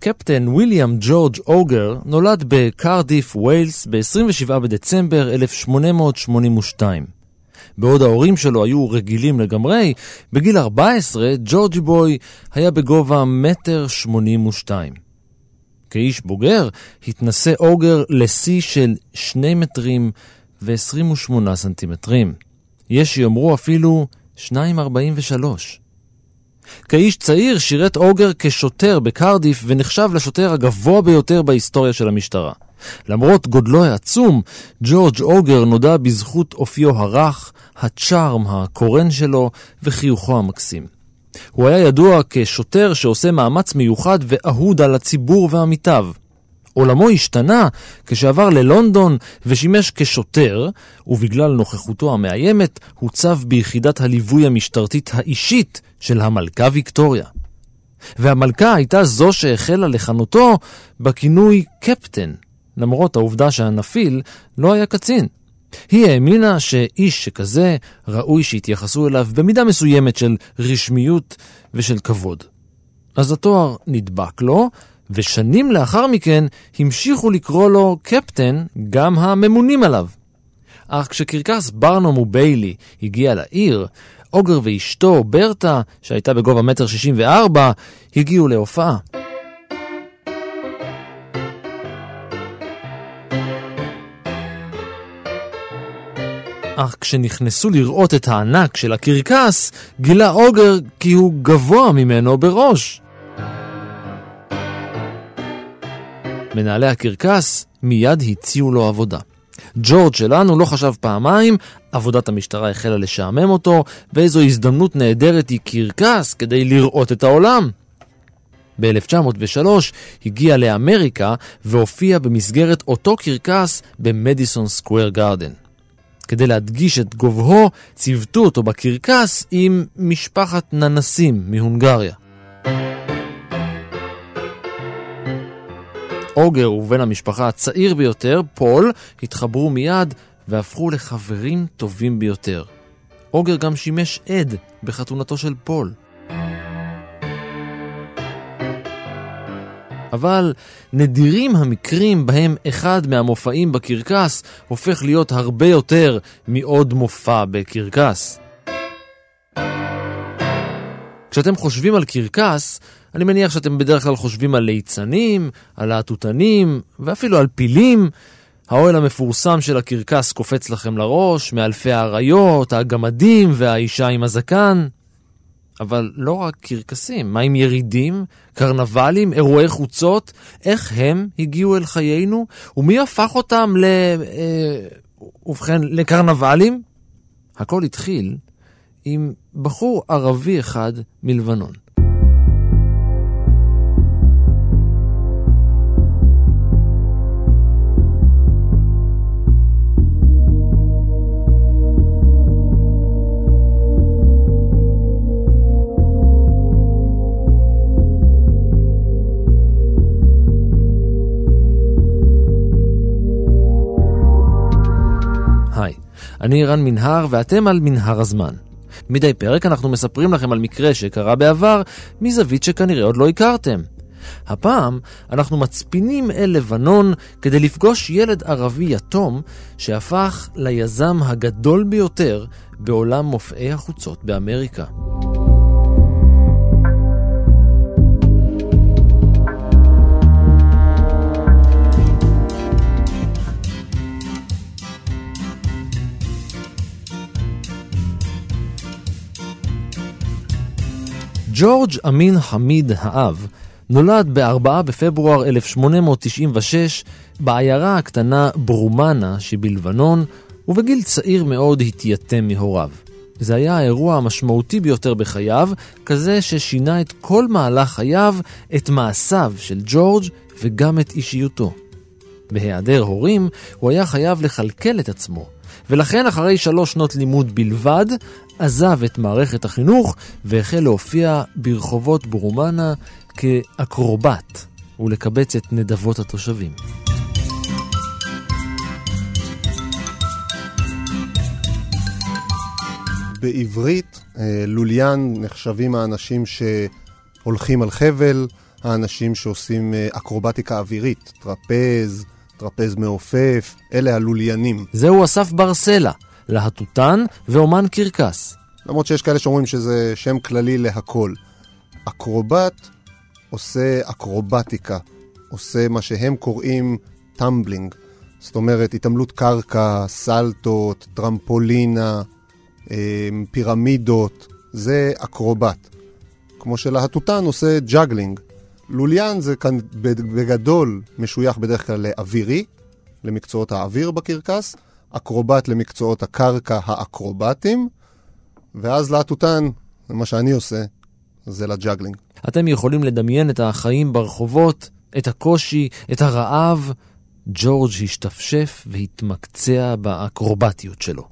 קפטן ויליאם ג'ורג' אוגר נולד בקרדיף, ויילס, ב-27 בדצמבר 1882. בעוד ההורים שלו היו רגילים לגמרי, בגיל 14 ג'ורג'י בוי היה בגובה מטר 82. כאיש בוגר התנסה אוגר לשיא של 2 מטרים ו-28 סנטימטרים. יש שיאמרו אפילו 2.43. כאיש צעיר שירת אוגר כשוטר בקרדיף ונחשב לשוטר הגבוה ביותר בהיסטוריה של המשטרה. למרות גודלו העצום, ג'ורג' אוגר נודע בזכות אופיו הרך, הצ'ארם הקורן שלו וחיוכו המקסים. הוא היה ידוע כשוטר שעושה מאמץ מיוחד ואהוד על הציבור ועמיתיו. עולמו השתנה כשעבר ללונדון ושימש כשוטר, ובגלל נוכחותו המאיימת הוצב ביחידת הליווי המשטרתית האישית של המלכה ויקטוריה. והמלכה הייתה זו שהחלה לכנותו בכינוי קפטן, למרות העובדה שהנפיל לא היה קצין. היא האמינה שאיש שכזה ראוי שיתייחסו אליו במידה מסוימת של רשמיות ושל כבוד. אז התואר נדבק לו, ושנים לאחר מכן המשיכו לקרוא לו קפטן גם הממונים עליו. אך כשקרקס ברנום וביילי הגיע לעיר, אוגר ואשתו, ברטה, שהייתה בגובה מטר שישים וארבע, הגיעו להופעה. אך כשנכנסו לראות את הענק של הקרקס, גילה אוגר כי הוא גבוה ממנו בראש. מנהלי הקרקס מיד הציעו לו עבודה. ג'ורג' שלנו לא חשב פעמיים, עבודת המשטרה החלה לשעמם אותו, ואיזו הזדמנות נהדרת היא קרקס כדי לראות את העולם. ב-1903 הגיע לאמריקה והופיע במסגרת אותו קרקס במדיסון סקוויר גארדן. כדי להדגיש את גובהו, ציוותו אותו בקרקס עם משפחת ננסים מהונגריה. אוגר ובן המשפחה הצעיר ביותר, פול, התחברו מיד והפכו לחברים טובים ביותר. אוגר גם שימש עֵד בחתונתו של פול. אבל נדירים המקרים בהם אחד מהמופעים בקרקס הופך להיות הרבה יותר מעוד מופע בקרקס. כשאתם חושבים על קרקס, אני מניח שאתם בדרך כלל חושבים על ליצנים, על להטוטנים ואפילו על פילים. האוהל המפורסם של הקרקס קופץ לכם לראש, מאלפי האריות, הגמדים והאישה עם הזקן. אבל לא רק קרקסים, מה עם ירידים, קרנבלים, אירועי חוצות? איך הם הגיעו אל חיינו? ומי הפך אותם ל... אה, ובכן, לקרנבלים? הכל התחיל עם בחור ערבי אחד מלבנון. אני רן מנהר ואתם על מנהר הזמן. מדי פרק אנחנו מספרים לכם על מקרה שקרה בעבר מזווית שכנראה עוד לא הכרתם. הפעם אנחנו מצפינים אל לבנון כדי לפגוש ילד ערבי יתום שהפך ליזם הגדול ביותר בעולם מופעי החוצות באמריקה. ג'ורג' אמין חמיד האב נולד ב-4 בפברואר 1896 בעיירה הקטנה ברומנה שבלבנון, ובגיל צעיר מאוד התייתם מהוריו. זה היה האירוע המשמעותי ביותר בחייו, כזה ששינה את כל מהלך חייו, את מעשיו של ג'ורג' וגם את אישיותו. בהיעדר הורים, הוא היה חייב לכלכל את עצמו, ולכן אחרי שלוש שנות לימוד בלבד, עזב את מערכת החינוך והחל להופיע ברחובות ברומנה כאקרובט ולקבץ את נדבות התושבים. בעברית, אה, לוליין נחשבים האנשים שהולכים על חבל, האנשים שעושים אה, אקרובטיקה אווירית, טרפז, טרפז מעופף, אלה הלוליינים. זהו אסף ברסלה, להטוטן ואומן קרקס. למרות שיש כאלה שאומרים שזה שם כללי להכל. אקרובט עושה אקרובטיקה, עושה מה שהם קוראים tumbling. זאת אומרת, התעמלות קרקע, סלטות, טרמפולינה, אה, פירמידות, זה אקרובט. כמו שלהטוטן עושה juggling. לוליין זה כאן בגדול משוייך בדרך כלל לאווירי, למקצועות האוויר בקרקס, אקרובט למקצועות הקרקע האקרובטים, ואז להטוטן, זה מה שאני עושה, זה ל juggling. אתם יכולים לדמיין את החיים ברחובות, את הקושי, את הרעב. ג'ורג' השתפשף והתמקצע באקרובטיות שלו.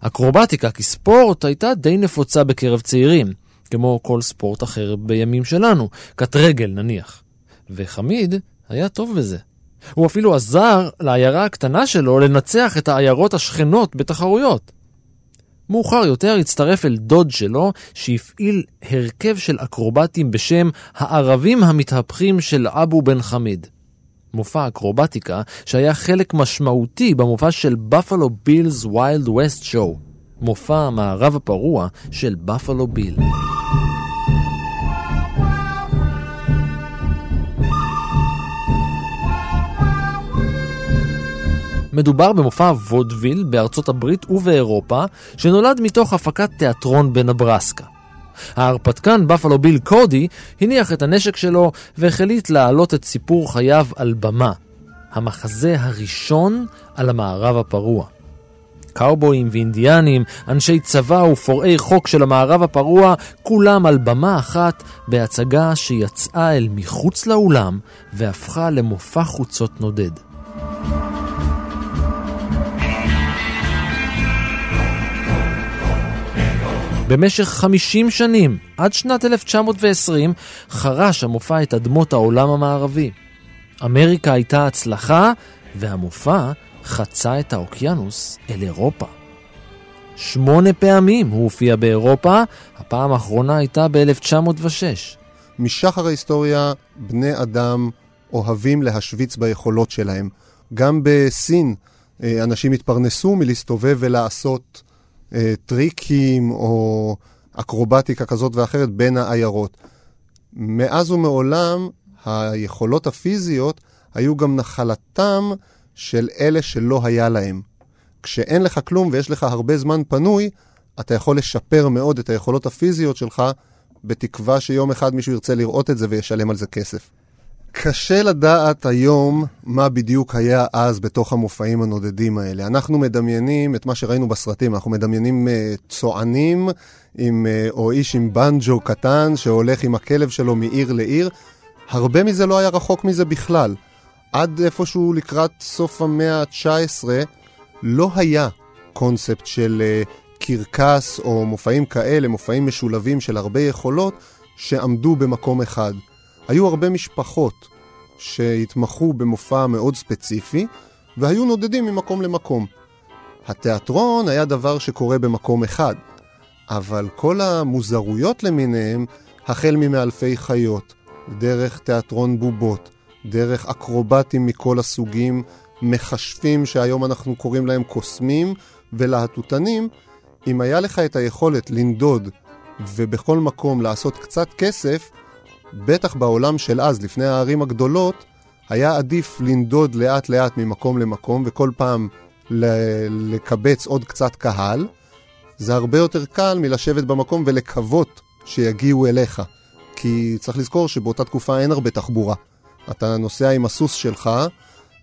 אקרובטיקה כספורט הייתה די נפוצה בקרב צעירים, כמו כל ספורט אחר בימים שלנו, קט רגל נניח. וחמיד היה טוב בזה. הוא אפילו עזר לעיירה הקטנה שלו לנצח את העיירות השכנות בתחרויות. מאוחר יותר הצטרף אל דוד שלו, שהפעיל הרכב של אקרובטים בשם הערבים המתהפכים של אבו בן חמיד. מופע אקרובטיקה שהיה חלק משמעותי במופע של בפלו בילס ויילד ווסט שואו, מופע המערב הפרוע של בפלו ביל. מדובר במופע וודוויל בארצות הברית ובאירופה, שנולד מתוך הפקת תיאטרון בנברסקה. ההרפתקן בפלו ביל קודי הניח את הנשק שלו והחליט להעלות את סיפור חייו על במה. המחזה הראשון על המערב הפרוע. קאובויים ואינדיאנים, אנשי צבא ופורעי חוק של המערב הפרוע, כולם על במה אחת בהצגה שיצאה אל מחוץ לאולם והפכה למופע חוצות נודד. במשך 50 שנים, עד שנת 1920, חרש המופע את אדמות העולם המערבי. אמריקה הייתה הצלחה, והמופע חצה את האוקיינוס אל אירופה. שמונה פעמים הוא הופיע באירופה, הפעם האחרונה הייתה ב-1906. משחר ההיסטוריה, בני אדם אוהבים להשוויץ ביכולות שלהם. גם בסין אה, אנשים התפרנסו מלהסתובב ולעשות אה, טריקים או אקרובטיקה כזאת ואחרת בין העיירות. מאז ומעולם היכולות הפיזיות היו גם נחלתם של אלה שלא היה להם. כשאין לך כלום ויש לך הרבה זמן פנוי, אתה יכול לשפר מאוד את היכולות הפיזיות שלך, בתקווה שיום אחד מישהו ירצה לראות את זה וישלם על זה כסף. קשה לדעת היום מה בדיוק היה אז בתוך המופעים הנודדים האלה. אנחנו מדמיינים את מה שראינו בסרטים, אנחנו מדמיינים uh, צוענים עם, uh, או איש עם בנג'ו קטן שהולך עם הכלב שלו מעיר לעיר. הרבה מזה לא היה רחוק מזה בכלל. עד איפשהו לקראת סוף המאה ה-19 לא היה קונספט של uh, קרקס או מופעים כאלה, מופעים משולבים של הרבה יכולות, שעמדו במקום אחד. היו הרבה משפחות שהתמחו במופע מאוד ספציפי, והיו נודדים ממקום למקום. התיאטרון היה דבר שקורה במקום אחד, אבל כל המוזרויות למיניהם, החל ממאלפי חיות, דרך תיאטרון בובות, דרך אקרובטים מכל הסוגים, מכשפים שהיום אנחנו קוראים להם קוסמים, ולהטוטנים, אם היה לך את היכולת לנדוד ובכל מקום לעשות קצת כסף, בטח בעולם של אז, לפני הערים הגדולות, היה עדיף לנדוד לאט לאט ממקום למקום וכל פעם לקבץ עוד קצת קהל. זה הרבה יותר קל מלשבת במקום ולקוות שיגיעו אליך. כי צריך לזכור שבאותה תקופה אין הרבה תחבורה. אתה נוסע עם הסוס שלך,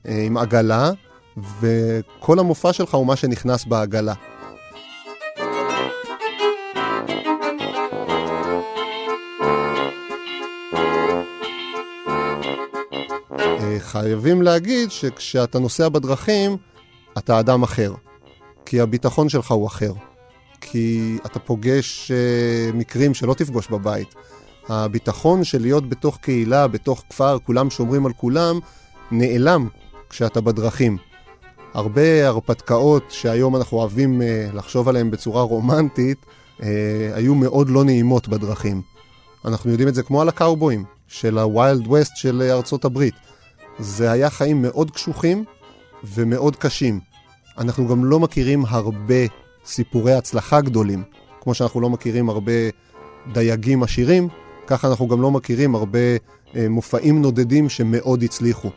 אה, עם עגלה, וכל המופע שלך הוא מה שנכנס בעגלה. חייבים להגיד שכשאתה נוסע בדרכים, אתה אדם אחר. כי הביטחון שלך הוא אחר. כי אתה פוגש uh, מקרים שלא תפגוש בבית. הביטחון של להיות בתוך קהילה, בתוך כפר, כולם שומרים על כולם, נעלם כשאתה בדרכים. הרבה הרפתקאות שהיום אנחנו אוהבים uh, לחשוב עליהן בצורה רומנטית, uh, היו מאוד לא נעימות בדרכים. אנחנו יודעים את זה כמו על הקאובויים. של ה Wild West של ארצות הברית. זה היה חיים מאוד קשוחים ומאוד קשים. אנחנו גם לא מכירים הרבה סיפורי הצלחה גדולים, כמו שאנחנו לא מכירים הרבה דייגים עשירים, ככה אנחנו גם לא מכירים הרבה אה, מופעים נודדים שמאוד הצליחו.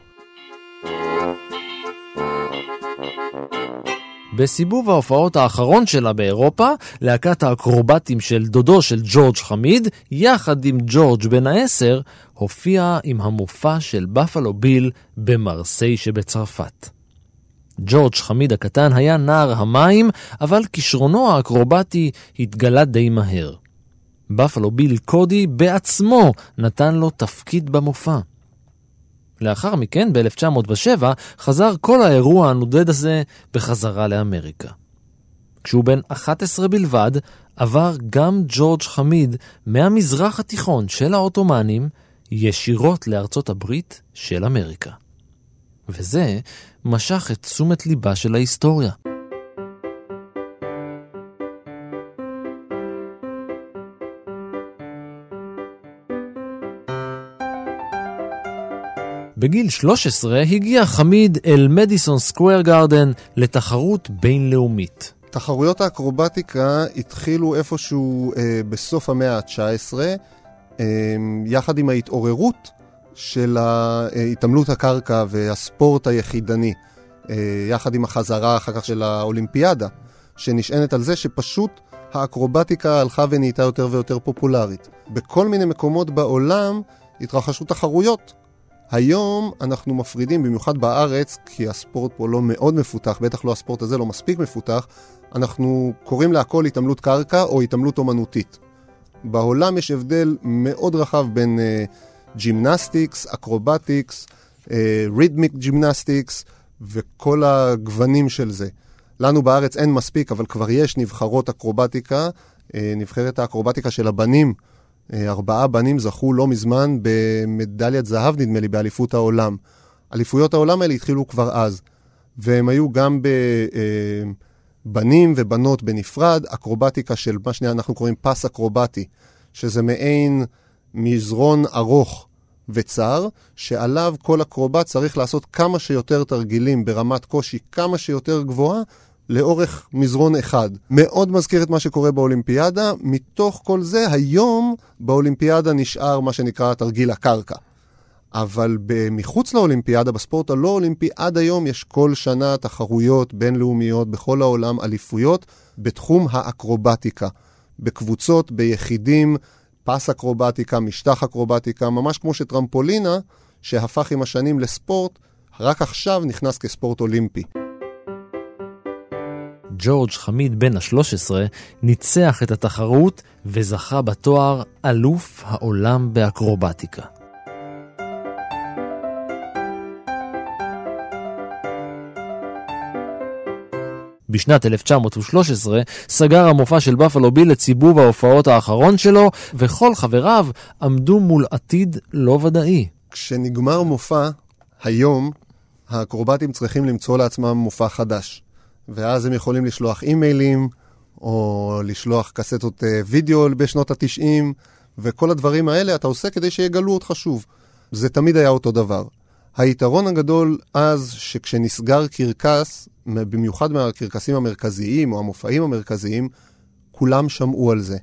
בסיבוב ההופעות האחרון שלה באירופה, להקת האקרובטים של דודו של ג'ורג' חמיד, יחד עם ג'ורג' בן העשר, הופיע עם המופע של בפלו ביל במרסיי שבצרפת. ג'ורג' חמיד הקטן היה נער המים, אבל כישרונו האקרובטי התגלה די מהר. בפלו ביל קודי בעצמו נתן לו תפקיד במופע. לאחר מכן, ב-1907, חזר כל האירוע הנודד הזה בחזרה לאמריקה. כשהוא בן 11 בלבד, עבר גם ג'ורג' חמיד מהמזרח התיכון של העות'מאנים ישירות לארצות הברית של אמריקה. וזה משך את תשומת ליבה של ההיסטוריה. בגיל 13 הגיע חמיד אל מדיסון סקוויר גארדן לתחרות בינלאומית. תחרויות האקרובטיקה התחילו איפשהו אה, בסוף המאה ה-19, אה, יחד עם ההתעוררות של התעמלות הקרקע והספורט היחידני, אה, יחד עם החזרה אחר כך של האולימפיאדה, שנשענת על זה שפשוט האקרובטיקה הלכה ונהייתה יותר ויותר פופולרית. בכל מיני מקומות בעולם התרחשו תחרויות היום אנחנו מפרידים, במיוחד בארץ, כי הספורט פה לא מאוד מפותח, בטח לא הספורט הזה לא מספיק מפותח, אנחנו קוראים להכל התעמלות קרקע או התעמלות אומנותית. בעולם יש הבדל מאוד רחב בין gymnastics, acrobatics, rhythmic gymnastics וכל הגוונים של זה. לנו בארץ אין מספיק, אבל כבר יש נבחרות אקרובטיקה, אה, נבחרת האקרובטיקה של הבנים. אה, ארבעה בנים זכו לא מזמן במדליית זהב, נדמה לי, באליפות העולם. אליפויות העולם האלה התחילו כבר אז, והם היו גם בבנים אה, ובנות בנפרד, אקרובטיקה של מה שאנחנו קוראים פס אקרובטי, שזה מעין מזרון ארוך וצר, שעליו כל אקרובט צריך לעשות כמה שיותר תרגילים ברמת קושי כמה שיותר גבוהה, לאורך מזרון אחד. מאוד מזכיר את מה שקורה באולימפיאדה, מתוך כל זה היום באולימפיאדה נשאר מה שנקרא תרגיל הקרקע. אבל מחוץ לאולימפיאדה, בספורט הלא אולימפי, עד היום יש כל שנה תחרויות בינלאומיות בכל העולם, אליפויות, בתחום האקרובטיקה. בקבוצות, ביחידים, פס אקרובטיקה, משטח אקרובטיקה, ממש כמו שטרמפולינה, שהפך עם השנים לספורט, רק עכשיו נכנס כספורט אולימפי. ג'ורג' חמיד בן ה-13 ניצח את התחרות וזכה בתואר אלוף העולם באקרובטיקה. בשנת 1913 סגר המופע של בפלו ביל את סיבוב ההופעות האחרון שלו, וכל חבריו עמדו מול עתיד לא ודאי. כשנגמר מופע, היום האקרובטים צריכים למצוא לעצמם מופע חדש. ואז הם יכולים לשלוח אימיילים, או לשלוח קסטות אה, וידאו בשנות ה-90, וכל הדברים האלה אתה עושה כדי שיגלו אותך שוב. זה תמיד היה אותו דבר. היתרון הגדול אז, שכשנסגר קרקס, במיוחד מהקרקסים המרכזיים או המופעים המרכזיים, כולם שמעו על זה.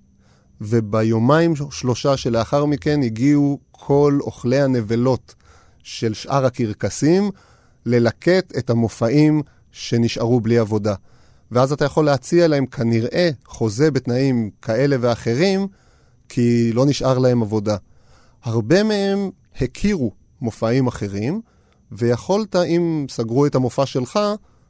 וביומיים שלושה שלאחר מכן הגיעו כל אוכלי הנבלות של שאר הקרקסים ללקט את המופעים שנשארו בלי עבודה. ואז אתה יכול להציע להם כנראה חוזה בתנאים כאלה ואחרים, כי לא נשאר להם עבודה. הרבה מהם הכירו מופעים אחרים, ויכולת, אם סגרו את המופע שלך,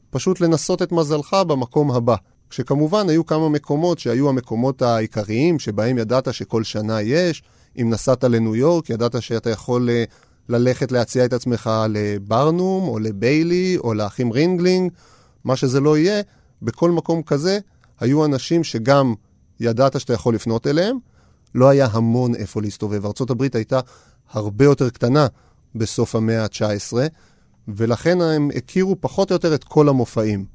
פשוט לנסות את מזלך במקום הבא. כשכמובן היו כמה מקומות שהיו המקומות העיקריים, שבהם ידעת שכל שנה יש. אם נסעת לניו יורק, ידעת שאתה יכול אה, ללכת להציע את עצמך לברנום, או לביילי, או לאחים רינגלינג, מה שזה לא יהיה, בכל מקום כזה היו אנשים שגם ידעת שאתה יכול לפנות אליהם, לא היה המון איפה להסתובב. ארה"ב הייתה הרבה יותר קטנה בסוף המאה ה-19, ולכן הם הכירו פחות או יותר את כל המופעים.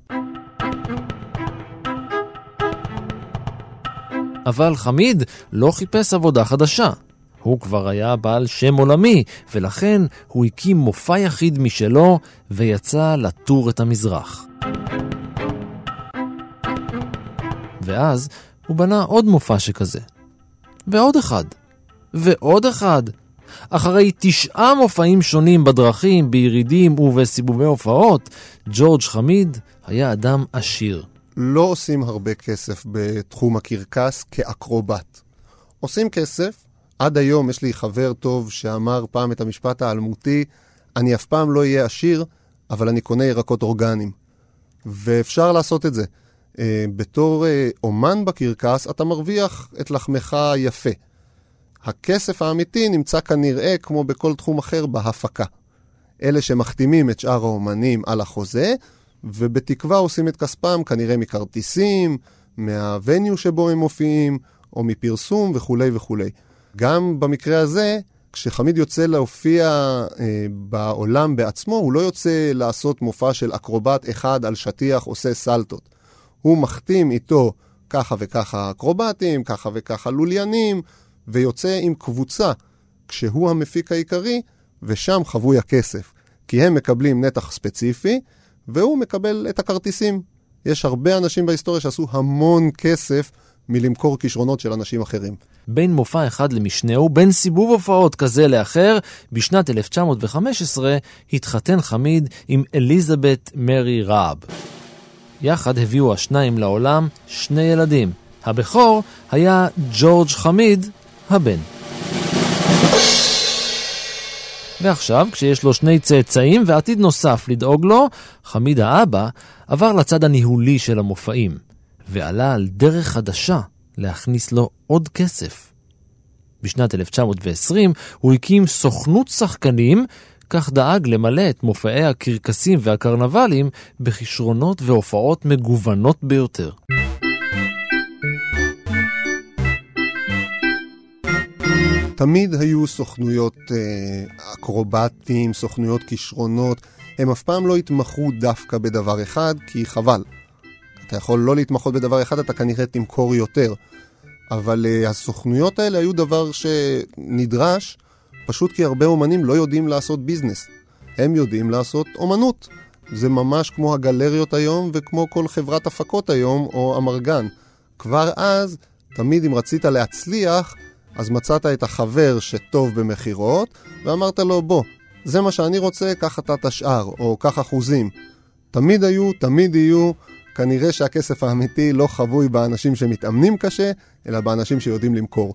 אבל חמיד לא חיפש עבודה חדשה. הוא כבר היה בעל שם עולמי, ולכן הוא הקים מופע יחיד משלו ויצא לטור את המזרח. ואז הוא בנה עוד מופע שכזה. ועוד אחד. ועוד אחד. אחרי תשעה מופעים שונים בדרכים, בירידים ובסיבובי הופעות, ג'ורג' חמיד היה אדם עשיר. לא עושים הרבה כסף בתחום הקרקס כאקרובט. עושים כסף. עד היום יש לי חבר טוב שאמר פעם את המשפט האלמותי, אני אף פעם לא אהיה עשיר, אבל אני קונה ירקות אורגניים. ואפשר לעשות את זה. Uh, בתור uh, אומן בקרקס, אתה מרוויח את לחמך יפה. הכסף האמיתי נמצא כנראה, כמו בכל תחום אחר, בהפקה. אלה שמחתימים את שאר האומנים על החוזה, ובתקווה עושים את כספם כנראה מכרטיסים, מהווניו שבו הם מופיעים, או מפרסום וכולי וכולי. גם במקרה הזה, כשחמיד יוצא להופיע אה, בעולם בעצמו, הוא לא יוצא לעשות מופע של אקרובט אחד על שטיח עושה סלטות. הוא מחתים איתו ככה וככה אקרובטים, ככה וככה לוליינים, ויוצא עם קבוצה, כשהוא המפיק העיקרי, ושם חבוי הכסף. כי הם מקבלים נתח ספציפי, והוא מקבל את הכרטיסים. יש הרבה אנשים בהיסטוריה שעשו המון כסף מלמכור כישרונות של אנשים אחרים. בין מופע אחד למשנהו, בין סיבוב הופעות כזה לאחר, בשנת 1915 התחתן חמיד עם אליזבת מרי ראב. יחד הביאו השניים לעולם שני ילדים. הבכור היה ג'ורג' חמיד, הבן. ועכשיו, כשיש לו שני צאצאים ועתיד נוסף לדאוג לו, חמיד האבא עבר לצד הניהולי של המופעים, ועלה על דרך חדשה להכניס לו עוד כסף. בשנת 1920 הוא הקים סוכנות שחקנים, כך דאג למלא את מופעי הקרקסים והקרנבלים בכישרונות והופעות מגוונות ביותר. תמיד היו סוכנויות אה, אקרובטים, סוכנויות כישרונות. הם אף פעם לא התמחו דווקא בדבר אחד, כי חבל. אתה יכול לא להתמחות בדבר אחד, אתה כנראה תמכור יותר. אבל uh, הסוכנויות האלה היו דבר שנדרש, פשוט כי הרבה אומנים לא יודעים לעשות ביזנס. הם יודעים לעשות אומנות. זה ממש כמו הגלריות היום וכמו כל חברת הפקות היום, או אמרגן. כבר אז, תמיד אם רצית להצליח, אז מצאת את החבר שטוב במכירות, ואמרת לו, בוא, זה מה שאני רוצה, קח אתה את השאר, או קח אחוזים. תמיד היו, תמיד יהיו, כנראה שהכסף האמיתי לא חבוי באנשים שמתאמנים קשה, אלא באנשים שיודעים למכור.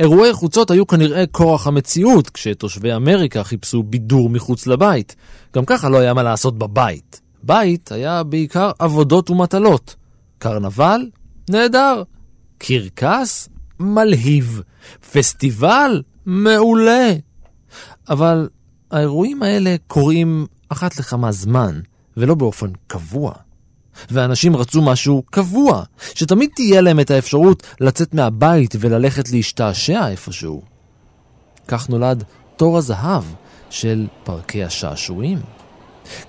אירועי חוצות היו כנראה כורח המציאות, כשתושבי אמריקה חיפשו בידור מחוץ לבית. גם ככה לא היה מה לעשות בבית. בית היה בעיקר עבודות ומטלות. קרנבל? נהדר. קרקס? מלהיב. פסטיבל? מעולה. אבל האירועים האלה קורים אחת לכמה זמן, ולא באופן קבוע. ואנשים רצו משהו קבוע, שתמיד תהיה להם את האפשרות לצאת מהבית וללכת להשתעשע איפשהו. כך נולד תור הזהב של פארקי השעשועים.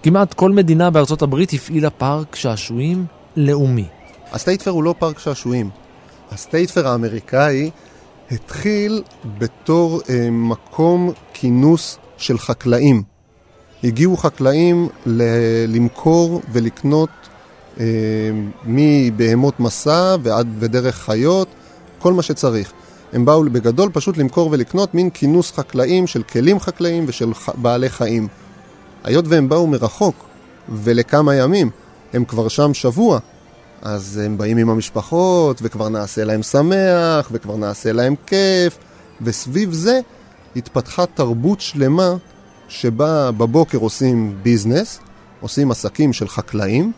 כמעט כל מדינה בארצות הברית הפעילה פארק שעשועים לאומי. ה state fair הוא לא פארק שעשועים. ה state fair האמריקאי התחיל בתור אה, מקום כינוס של חקלאים. הגיעו חקלאים ל- למכור ולקנות אה, מבהמות מסע ועד ודרך חיות, כל מה שצריך. הם באו בגדול פשוט למכור ולקנות מין כינוס חקלאים של כלים חקלאיים ושל ח- בעלי חיים. היות והם באו מרחוק ולכמה ימים, הם כבר שם שבוע, אז הם באים עם המשפחות, וכבר נעשה להם שמח, וכבר נעשה להם כיף, וסביב זה התפתחה תרבות שלמה שבה בבוקר עושים ביזנס, עושים עסקים של חקלאים,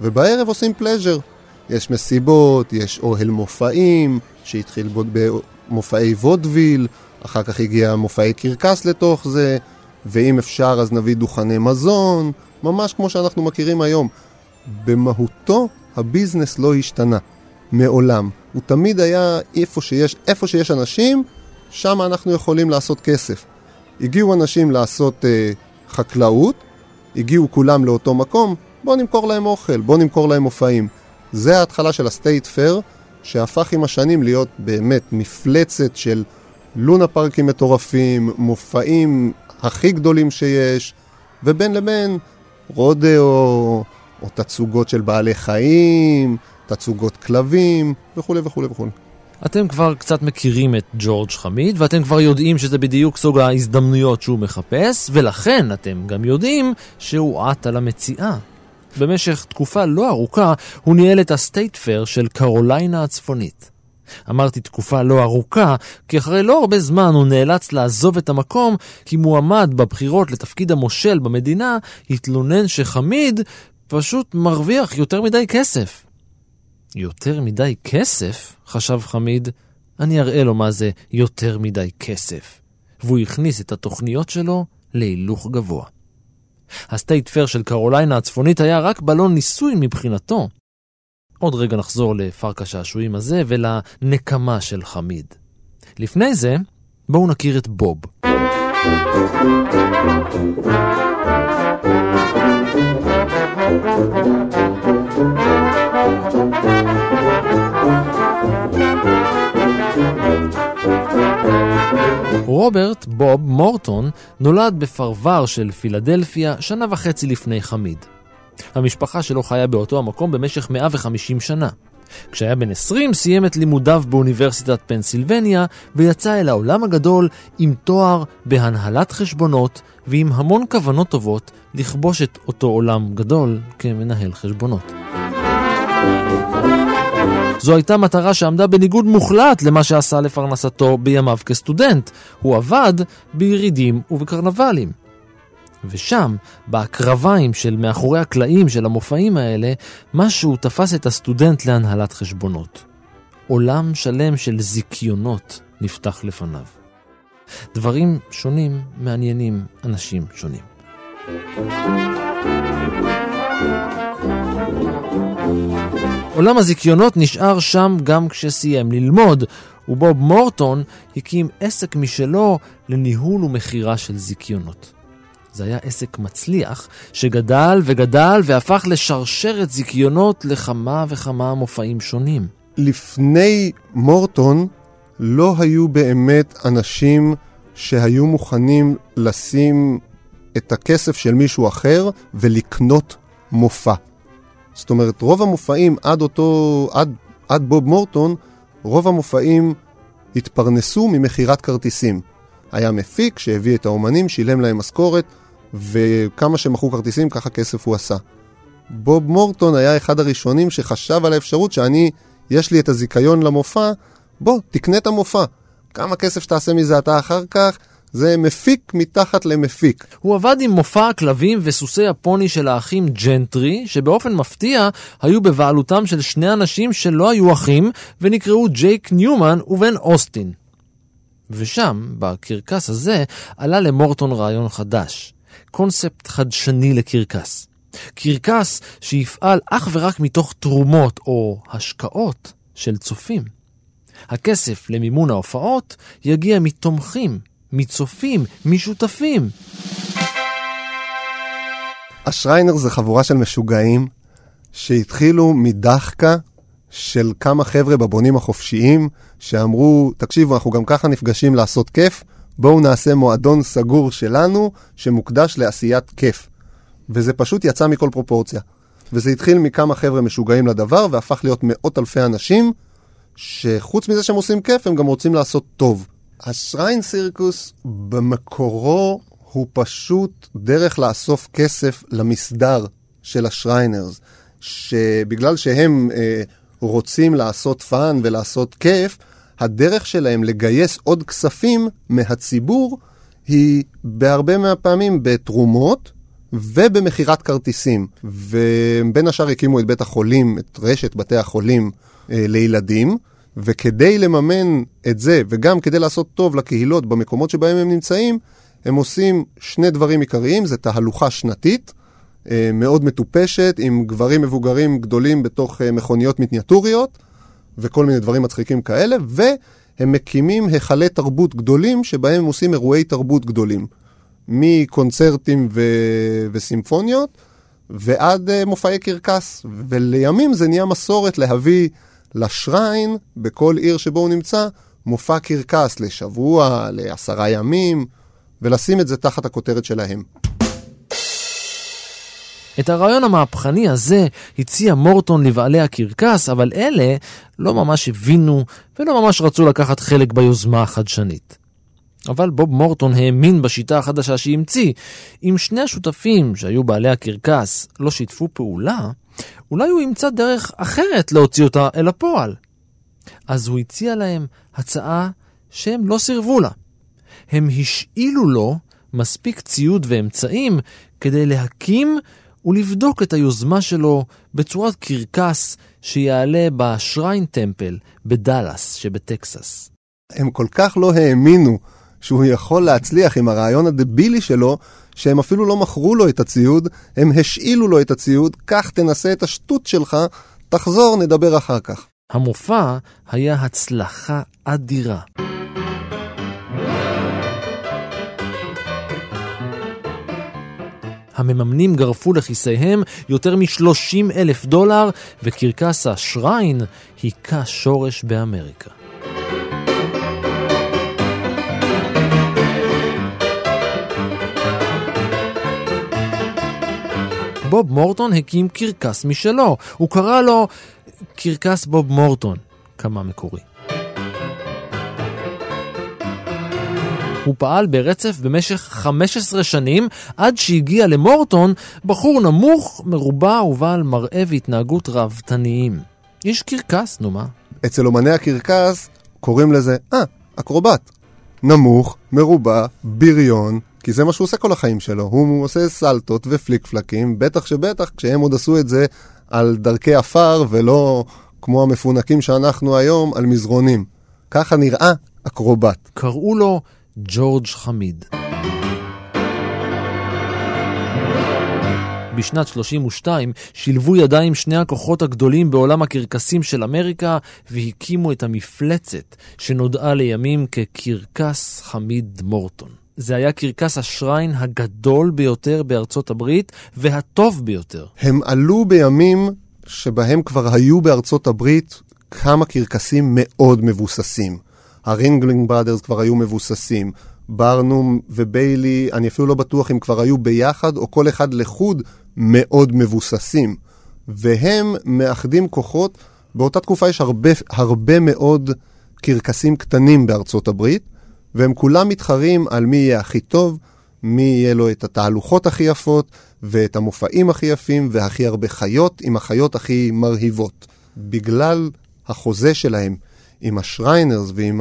ובערב עושים pleasure. יש מסיבות, יש אוהל מופעים, שהתחיל במופעי וודוויל, אחר כך הגיע מופעי קרקס לתוך זה, ואם אפשר אז נביא דוכני מזון, ממש כמו שאנחנו מכירים היום. במהותו הביזנס לא השתנה, מעולם. הוא תמיד היה איפה שיש, איפה שיש אנשים, שם אנחנו יכולים לעשות כסף. הגיעו אנשים לעשות אה, חקלאות, הגיעו כולם לאותו מקום, בואו נמכור להם אוכל, בואו נמכור להם מופעים. זה ההתחלה של ה state fair, שהפך עם השנים להיות באמת מפלצת של לונה פארקים מטורפים, מופעים הכי גדולים שיש, ובין לבין רודאו, או תצוגות של בעלי חיים, תצוגות כלבים, וכולי וכולי וכולי. אתם כבר קצת מכירים את ג'ורג' חמיד, ואתם כבר יודעים שזה בדיוק סוג ההזדמנויות שהוא מחפש, ולכן אתם גם יודעים שהוא עט על המציאה. במשך תקופה לא ארוכה הוא ניהל את ה state fair של קרוליינה הצפונית. אמרתי תקופה לא ארוכה, כי אחרי לא הרבה זמן הוא נאלץ לעזוב את המקום, כי מועמד בבחירות לתפקיד המושל במדינה התלונן שחמיד פשוט מרוויח יותר מדי כסף. יותר מדי כסף? חשב חמיד. אני אראה לו מה זה יותר מדי כסף. והוא הכניס את התוכניות שלו להילוך גבוה. ה state fair של קרוליינה הצפונית היה רק בלון ניסוי מבחינתו. עוד רגע נחזור לפארק השעשועים הזה ולנקמה של חמיד. לפני זה, בואו נכיר את בוב. רוברט בוב מורטון נולד בפרבר של פילדלפיה שנה וחצי לפני חמיד. המשפחה שלו חיה באותו המקום במשך 150 שנה. כשהיה בן 20 סיים את לימודיו באוניברסיטת פנסילבניה ויצא אל העולם הגדול עם תואר בהנהלת חשבונות ועם המון כוונות טובות לכבוש את אותו עולם גדול כמנהל חשבונות. זו הייתה מטרה שעמדה בניגוד מוחלט למה שעשה לפרנסתו בימיו כסטודנט. הוא עבד בירידים ובקרנבלים. ושם, בהקרביים של מאחורי הקלעים של המופעים האלה, משהו תפס את הסטודנט להנהלת חשבונות. עולם שלם של זיכיונות נפתח לפניו. דברים שונים מעניינים אנשים שונים. עולם הזיכיונות נשאר שם גם כשסיים ללמוד, ובוב מורטון הקים עסק משלו לניהול ומכירה של זיכיונות. זה היה עסק מצליח, שגדל וגדל והפך לשרשרת זיכיונות לכמה וכמה מופעים שונים. לפני מורטון לא היו באמת אנשים שהיו מוכנים לשים את הכסף של מישהו אחר ולקנות מופע. זאת אומרת, רוב המופעים עד אותו, עד, עד בוב מורטון, רוב המופעים התפרנסו ממכירת כרטיסים. היה מפיק שהביא את האומנים, שילם להם משכורת, וכמה שמכרו כרטיסים, ככה כסף הוא עשה. בוב מורטון היה אחד הראשונים שחשב על האפשרות שאני, יש לי את הזיכיון למופע, בוא, תקנה את המופע. כמה כסף שתעשה מזה אתה אחר כך, זה מפיק מתחת למפיק. הוא עבד עם מופע הכלבים וסוסי הפוני של האחים ג'נטרי, שבאופן מפתיע היו בבעלותם של שני אנשים שלא היו אחים, ונקראו ג'ייק ניומן ובן אוסטין. ושם, בקרקס הזה, עלה למורטון רעיון חדש. קונספט חדשני לקרקס. קרקס שיפעל אך ורק מתוך תרומות או השקעות של צופים. הכסף למימון ההופעות יגיע מתומכים, מצופים, משותפים. השריינר זה חבורה של משוגעים שהתחילו מדחקה של כמה חבר'ה בבונים החופשיים שאמרו, תקשיבו, אנחנו גם ככה נפגשים לעשות כיף, בואו נעשה מועדון סגור שלנו שמוקדש לעשיית כיף. וזה פשוט יצא מכל פרופורציה. וזה התחיל מכמה חבר'ה משוגעים לדבר והפך להיות מאות אלפי אנשים שחוץ מזה שהם עושים כיף, הם גם רוצים לעשות טוב. השריין סירקוס במקורו הוא פשוט דרך לאסוף כסף למסדר של השריינרס, שבגלל שהם אה, רוצים לעשות fun ולעשות כיף, הדרך שלהם לגייס עוד כספים מהציבור היא בהרבה מהפעמים בתרומות ובמכירת כרטיסים. ובין השאר הקימו את בית החולים, את רשת בתי החולים אה, לילדים. וכדי לממן את זה, וגם כדי לעשות טוב לקהילות במקומות שבהם הם נמצאים, הם עושים שני דברים עיקריים, זה תהלוכה שנתית, אה, מאוד מטופשת, עם גברים מבוגרים גדולים בתוך אה, מכוניות מיניאטוריות, וכל מיני דברים מצחיקים כאלה, והם מקימים היכלי תרבות גדולים, שבהם הם עושים אירועי תרבות גדולים. מקונצרטים ו- וסימפוניות, ועד uh, מופעי קרקס. ולימים זה נהיה מסורת להביא לשריין, בכל עיר שבו הוא נמצא, מופע קרקס לשבוע, לעשרה ימים, ולשים את זה תחת הכותרת שלהם. את הרעיון המהפכני הזה הציע מורטון לבעלי הקרקס, אבל אלה לא ממש הבינו ולא ממש רצו לקחת חלק ביוזמה החדשנית. אבל בוב מורטון האמין בשיטה החדשה שהמציא. אם שני השותפים שהיו בעלי הקרקס לא שיתפו פעולה, אולי הוא ימצא דרך אחרת להוציא אותה אל הפועל. אז הוא הציע להם הצעה שהם לא סירבו לה. הם השאילו לו מספיק ציוד ואמצעים כדי להקים ולבדוק את היוזמה שלו בצורת קרקס שיעלה בשריין טמפל בדאלאס שבטקסס. הם כל כך לא האמינו שהוא יכול להצליח עם הרעיון הדבילי שלו, שהם אפילו לא מכרו לו את הציוד, הם השאילו לו את הציוד, קח תנסה את השטות שלך, תחזור, נדבר אחר כך. המופע היה הצלחה אדירה. המממנים גרפו לכיסיהם יותר מ-30 אלף דולר, וקרקס השריין היכה שורש באמריקה. בוב מורטון הקים קרקס משלו. הוא קרא לו קרקס בוב מורטון, כמה מקורי. הוא פעל ברצף במשך 15 שנים, עד שהגיע למורטון בחור נמוך, מרובע ובעל מראה והתנהגות ראוותניים. איש קרקס, נו מה? אצל אומני הקרקס קוראים לזה, אה, אקרובט. נמוך, מרובע, בריון, כי זה מה שהוא עושה כל החיים שלו. הוא עושה סלטות ופליק פלקים, בטח שבטח כשהם עוד עשו את זה על דרכי עפר ולא כמו המפונקים שאנחנו היום על מזרונים. ככה נראה אקרובט. קראו לו ג'ורג' חמיד. בשנת 32 שילבו ידיים שני הכוחות הגדולים בעולם הקרקסים של אמריקה והקימו את המפלצת שנודעה לימים כקרקס חמיד מורטון. זה היה קרקס השריין הגדול ביותר בארצות הברית והטוב ביותר. הם עלו בימים שבהם כבר היו בארצות הברית כמה קרקסים מאוד מבוססים. הרינגלינג בראדרס כבר היו מבוססים. ברנום וביילי, אני אפילו לא בטוח אם כבר היו ביחד או כל אחד לחוד מאוד מבוססים. והם מאחדים כוחות, באותה תקופה יש הרבה, הרבה מאוד קרקסים קטנים בארצות הברית, והם כולם מתחרים על מי יהיה הכי טוב, מי יהיה לו את התהלוכות הכי יפות, ואת המופעים הכי יפים, והכי הרבה חיות, עם החיות הכי מרהיבות. בגלל החוזה שלהם עם השריינרס ועם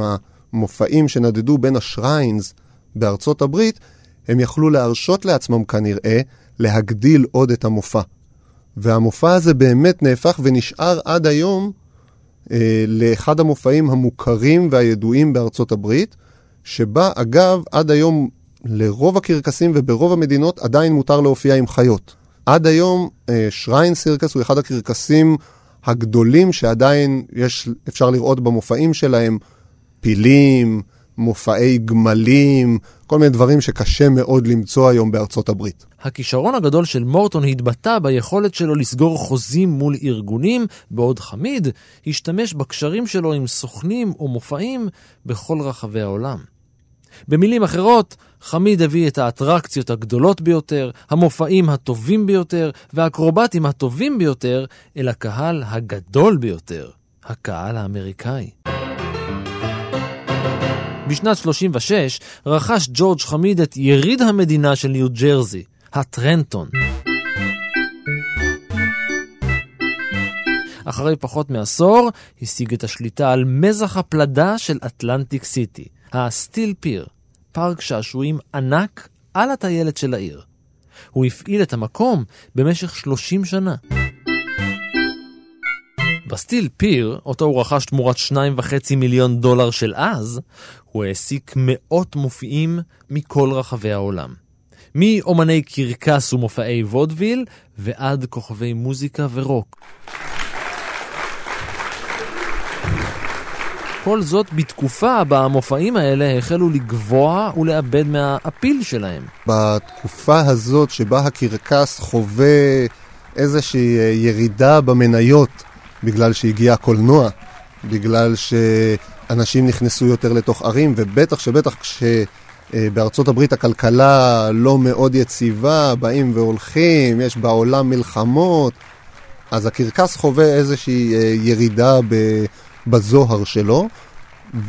המופעים שנדדו בין השריינס בארצות הברית, הם יכלו להרשות לעצמם כנראה להגדיל עוד את המופע. והמופע הזה באמת נהפך ונשאר עד היום אה, לאחד המופעים המוכרים והידועים בארצות הברית, שבה אגב עד היום לרוב הקרקסים וברוב המדינות עדיין מותר להופיע עם חיות. עד היום אה, שריין סירקס הוא אחד הקרקסים הגדולים שעדיין יש, אפשר לראות במופעים שלהם פילים, מופעי גמלים, כל מיני דברים שקשה מאוד למצוא היום בארצות הברית. הכישרון הגדול של מורטון התבטא ביכולת שלו לסגור חוזים מול ארגונים, בעוד חמיד השתמש בקשרים שלו עם סוכנים ומופעים בכל רחבי העולם. במילים אחרות, חמיד הביא את האטרקציות הגדולות ביותר, המופעים הטובים ביותר והאקרובטים הטובים ביותר אל הקהל הגדול ביותר, הקהל האמריקאי. בשנת 36 רכש ג'ורג' חמיד את יריד המדינה של ניו ג'רזי, הטרנטון. אחרי פחות מעשור השיג את השליטה על מזח הפלדה של אטלנטיק סיטי, הסטיל פיר, פארק שעשועים ענק על הטיילת של העיר. הוא הפעיל את המקום במשך 30 שנה. בסטיל פיר, אותו הוא רכש תמורת 2.5 מיליון דולר של אז, הוא העסיק מאות מופיעים מכל רחבי העולם. מאומני קרקס ומופעי וודוויל ועד כוכבי מוזיקה ורוק. כל זאת בתקופה בה המופעים האלה החלו לגבוה ולאבד מהאפיל שלהם. בתקופה הזאת שבה הקרקס חווה איזושהי ירידה במניות בגלל שהגיע הקולנוע, בגלל שאנשים נכנסו יותר לתוך ערים, ובטח שבטח כשבארצות הברית הכלכלה לא מאוד יציבה, באים והולכים, יש בעולם מלחמות, אז הקרקס חווה איזושהי אה, ירידה בזוהר שלו,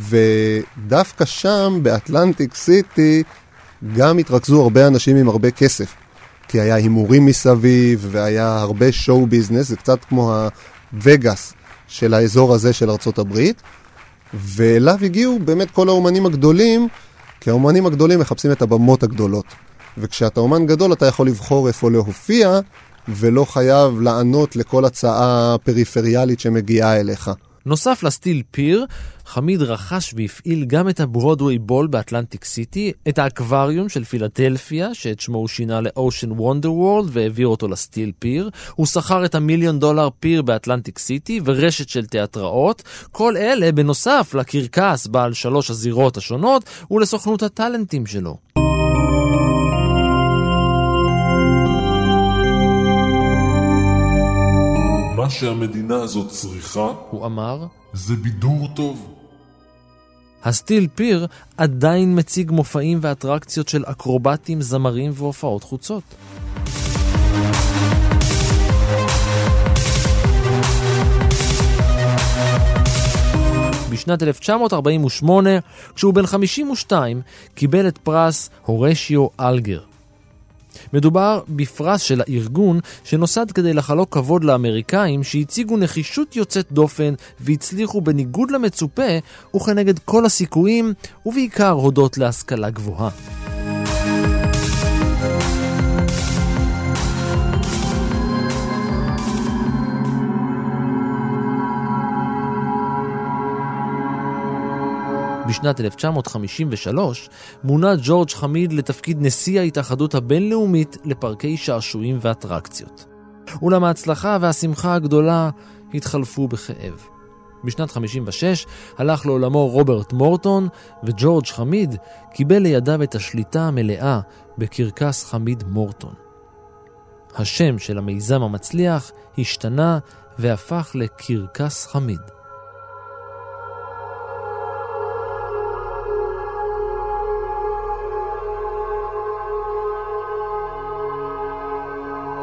ודווקא שם, באטלנטיק סיטי, גם התרכזו הרבה אנשים עם הרבה כסף. כי היה הימורים מסביב, והיה הרבה שואו ביזנס, זה קצת כמו הווגאס של האזור הזה של ארצות הברית, ואליו הגיעו באמת כל האומנים הגדולים, כי האומנים הגדולים מחפשים את הבמות הגדולות. וכשאתה אומן גדול אתה יכול לבחור איפה להופיע, ולא חייב לענות לכל הצעה פריפריאלית שמגיעה אליך. נוסף לסטיל פיר, חמיד רכש והפעיל גם את הברודווי בול באטלנטיק סיטי, את האקווריום של פילדלפיה, שאת שמו הוא שינה לאושן וונדר וורלד והעביר אותו לסטיל פיר, הוא שכר את המיליון דולר פיר באטלנטיק סיטי ורשת של תיאטראות, כל אלה בנוסף לקרקס בעל שלוש הזירות השונות ולסוכנות הטאלנטים שלו. מה שהמדינה הזאת צריכה, הוא אמר, זה בידור טוב. הסטיל פיר עדיין מציג מופעים ואטרקציות של אקרובטים, זמרים והופעות חוצות. בשנת 1948, כשהוא בן 52, קיבל את פרס הורשיו אלגר. מדובר בפרס של הארגון שנוסד כדי לחלוק כבוד לאמריקאים שהציגו נחישות יוצאת דופן והצליחו בניגוד למצופה וכנגד כל הסיכויים ובעיקר הודות להשכלה גבוהה. בשנת 1953 מונה ג'ורג' חמיד לתפקיד נשיא ההתאחדות הבינלאומית לפארקי שעשועים ואטרקציות. אולם ההצלחה והשמחה הגדולה התחלפו בכאב. בשנת 56 הלך לעולמו רוברט מורטון, וג'ורג' חמיד קיבל לידיו את השליטה המלאה בקרקס חמיד מורטון. השם של המיזם המצליח השתנה והפך לקרקס חמיד.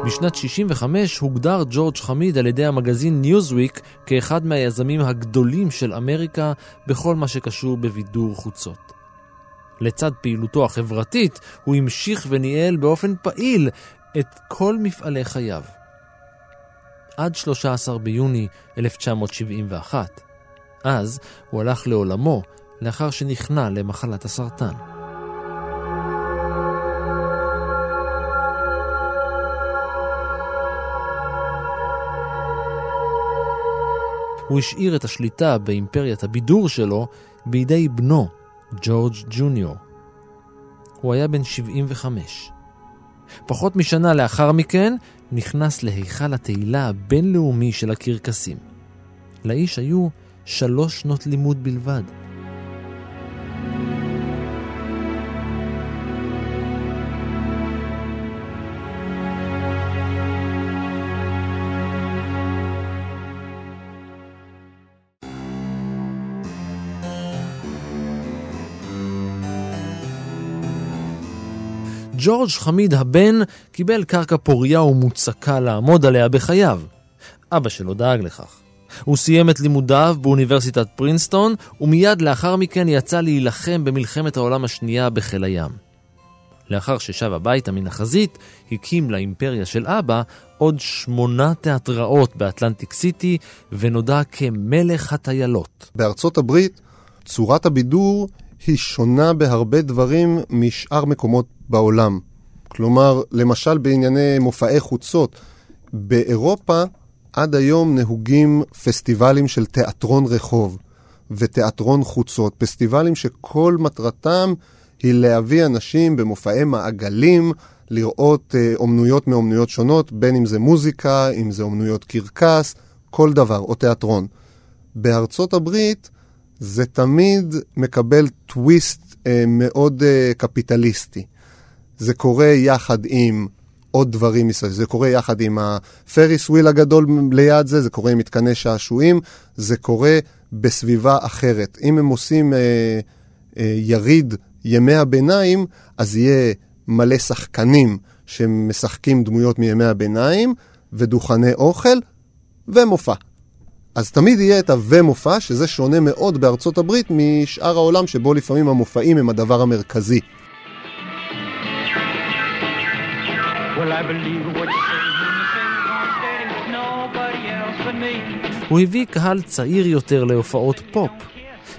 בשנת 65 הוגדר ג'ורג' חמיד על ידי המגזין ניוזוויק כאחד מהיזמים הגדולים של אמריקה בכל מה שקשור בבידור חוצות. לצד פעילותו החברתית, הוא המשיך וניהל באופן פעיל את כל מפעלי חייו. עד 13 ביוני 1971. אז הוא הלך לעולמו לאחר שנכנע למחלת הסרטן. הוא השאיר את השליטה באימפריית הבידור שלו בידי בנו, ג'ורג' ג'וניור. הוא היה בן 75. פחות משנה לאחר מכן נכנס להיכל התהילה הבינלאומי של הקרקסים. לאיש היו שלוש שנות לימוד בלבד. ג'ורג' חמיד הבן קיבל קרקע פוריה ומוצקה לעמוד עליה בחייו. אבא שלו דאג לכך. הוא סיים את לימודיו באוניברסיטת פרינסטון, ומיד לאחר מכן יצא להילחם במלחמת העולם השנייה בחיל הים. לאחר ששב הביתה מן החזית, הקים לאימפריה של אבא עוד שמונה תיאטראות באטלנטיק סיטי, ונודע כמלך הטיילות. בארצות הברית, צורת הבידור היא שונה בהרבה דברים משאר מקומות בעולם. כלומר, למשל בענייני מופעי חוצות, באירופה עד היום נהוגים פסטיבלים של תיאטרון רחוב ותיאטרון חוצות, פסטיבלים שכל מטרתם היא להביא אנשים במופעי מעגלים, לראות אה, אומנויות מאומנויות שונות, בין אם זה מוזיקה, אם זה אומנויות קרקס, כל דבר, או תיאטרון. בארצות הברית זה תמיד מקבל טוויסט אה, מאוד אה, קפיטליסטי. זה קורה יחד עם עוד דברים מסביב. זה קורה יחד עם ה Ferris wheel הגדול ליד זה, זה קורה עם מתקני שעשועים, זה קורה בסביבה אחרת. אם הם עושים אה, אה, יריד ימי הביניים, אז יהיה מלא שחקנים שמשחקים דמויות מימי הביניים, ודוכני אוכל, ומופע. אז תמיד יהיה את ה"ומופע", שזה שונה מאוד בארצות הברית משאר העולם, שבו לפעמים המופעים הם הדבר המרכזי. הוא הביא קהל צעיר יותר להופעות פופ.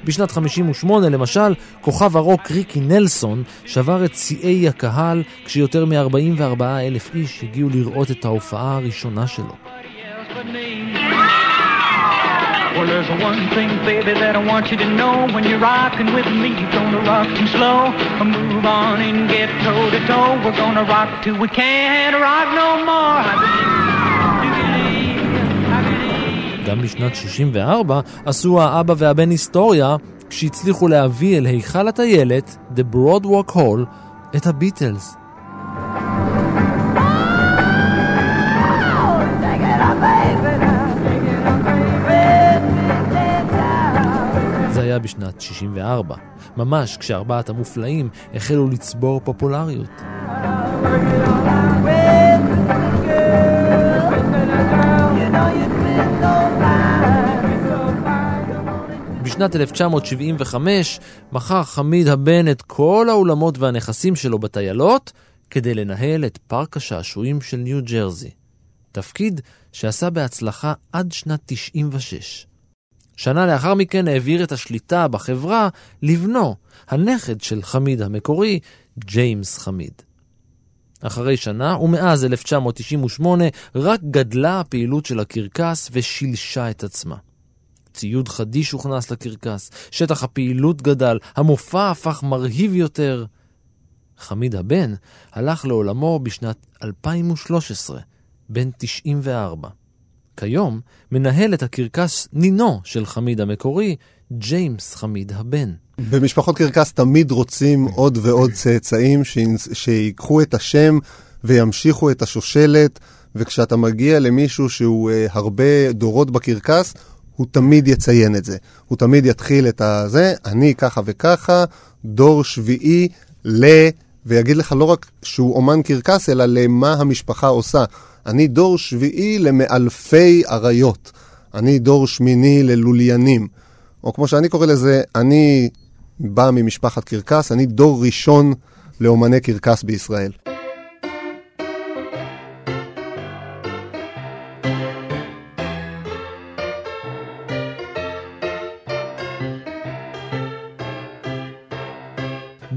בשנת 58 למשל, כוכב הרוק ריקי נלסון שבר את שיאי הקהל כשיותר מ-44 אלף איש הגיעו לראות את ההופעה הראשונה שלו. Well, there's one thing, baby, that I want you to know. When you're rocking with me, you're gonna rock too slow. Move on and get toe to toe. We're gonna rock till we can't rock no more. I I. גם בשנת 64 עשו האבא והבן היסטוריה כשהצליחו להביא אל היכל הטיילת, The Broadwalk Hall, את הביטלס. היה בשנת 64, ממש כשארבעת המופלאים החלו לצבור פופולריות. בשנת 1975 מכר חמיד הבן את כל האולמות והנכסים שלו בטיילות כדי לנהל את פארק השעשועים של ניו ג'רזי. תפקיד שעשה בהצלחה עד שנת 96. שנה לאחר מכן העביר את השליטה בחברה לבנו, הנכד של חמיד המקורי, ג'יימס חמיד. אחרי שנה, ומאז 1998, רק גדלה הפעילות של הקרקס ושילשה את עצמה. ציוד חדיש הוכנס לקרקס, שטח הפעילות גדל, המופע הפך מרהיב יותר. חמיד הבן הלך לעולמו בשנת 2013, בן 94. כיום מנהל את הקרקס נינו של חמיד המקורי, ג'יימס חמיד הבן. במשפחות קרקס תמיד רוצים עוד ועוד צאצאים שיקחו את השם וימשיכו את השושלת, וכשאתה מגיע למישהו שהוא uh, הרבה דורות בקרקס, הוא תמיד יציין את זה. הוא תמיד יתחיל את הזה, אני ככה וככה, דור שביעי ל... ויגיד לך לא רק שהוא אומן קרקס, אלא למה המשפחה עושה. אני דור שביעי למאלפי אריות. אני דור שמיני ללוליינים. או כמו שאני קורא לזה, אני בא ממשפחת קרקס, אני דור ראשון לאומני קרקס בישראל.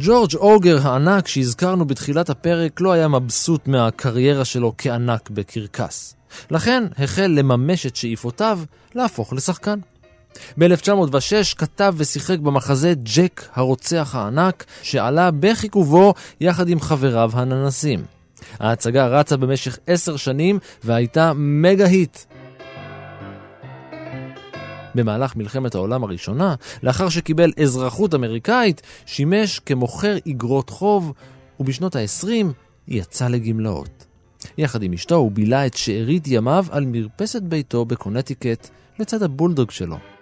ג'ורג' אוגר הענק שהזכרנו בתחילת הפרק לא היה מבסוט מהקריירה שלו כענק בקרקס. לכן החל לממש את שאיפותיו להפוך לשחקן. ב-1906 כתב ושיחק במחזה ג'ק הרוצח הענק, שעלה בחיכובו יחד עם חבריו הננסים. ההצגה רצה במשך עשר שנים והייתה מגה היט. במהלך מלחמת העולם הראשונה, לאחר שקיבל אזרחות אמריקאית, שימש כמוכר איגרות חוב, ובשנות ה-20 יצא לגמלאות. יחד עם אשתו הוא בילה את שארית ימיו על מרפסת ביתו בקונטיקט לצד הבולדוג שלו.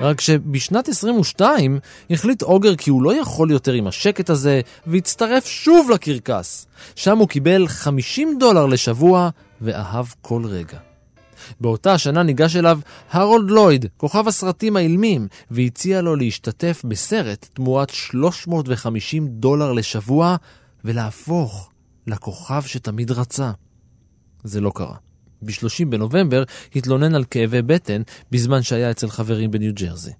רק שבשנת 22 החליט אוגר כי הוא לא יכול יותר עם השקט הזה, והצטרף שוב לקרקס. שם הוא קיבל 50 דולר לשבוע, ואהב כל רגע. באותה השנה ניגש אליו הרולד לויד, כוכב הסרטים האילמים, והציע לו להשתתף בסרט תמורת 350 דולר לשבוע, ולהפוך לכוכב שתמיד רצה. זה לא קרה. ב-30 בנובמבר התלונן על כאבי בטן בזמן שהיה אצל חברים בניו ג'רזי.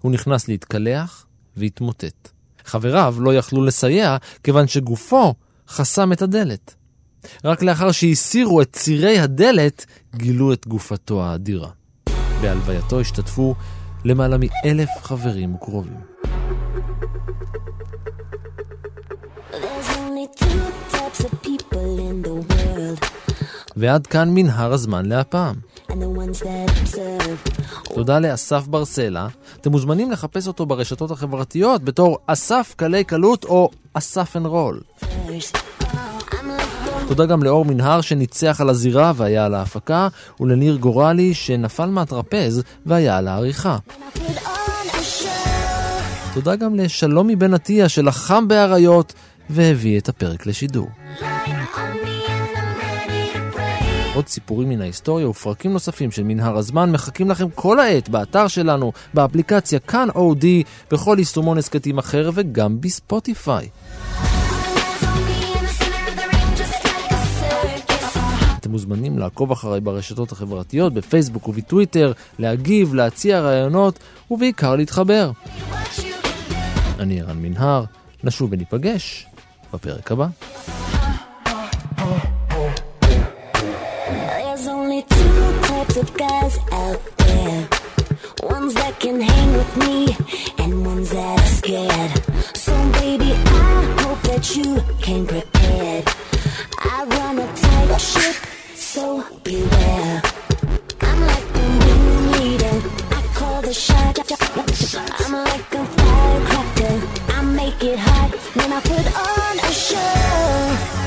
הוא נכנס להתקלח והתמוטט. חבריו לא יכלו לסייע כיוון שגופו חסם את הדלת. רק לאחר שהסירו את צירי הדלת, גילו את גופתו האדירה. בהלווייתו השתתפו למעלה מאלף חברים וקרובים. There's only two types of people in the world. ועד כאן מנהרת הזמן להפעם. תודה לאסף ברסלה. אתם מוזמנים לחפש אותו ברשתות החברתיות בתור אסף קלי קלות או אסף אנד רול. תודה גם לאור מנהר שניצח על הזירה והיה על ההפקה, ולניר גורלי שנפל מהטרפז והיה על העריכה. תודה גם לשלומי בן עטיה שלחם באריות והביא את הפרק לשידור. עוד סיפורים מן ההיסטוריה ופרקים נוספים של מנהר הזמן מחכים לכם כל העת באתר שלנו, באפליקציה כאן אודי, בכל יישומון הסכתים אחר וגם בספוטיפיי. מוזמנים לעקוב אחריי ברשתות החברתיות, בפייסבוק ובטוויטר, להגיב, להציע רעיונות ובעיקר להתחבר. אני ערן מנהר, נשוב וניפגש בפרק הבא. Of guys out there. Ones that can hang with me, and ones that are scared. So, baby, I hope that you came prepared. I run a tight ship, so beware. I'm like the room leader, I call the shot. I'm like a firecracker, I make it hot, then I put on a show.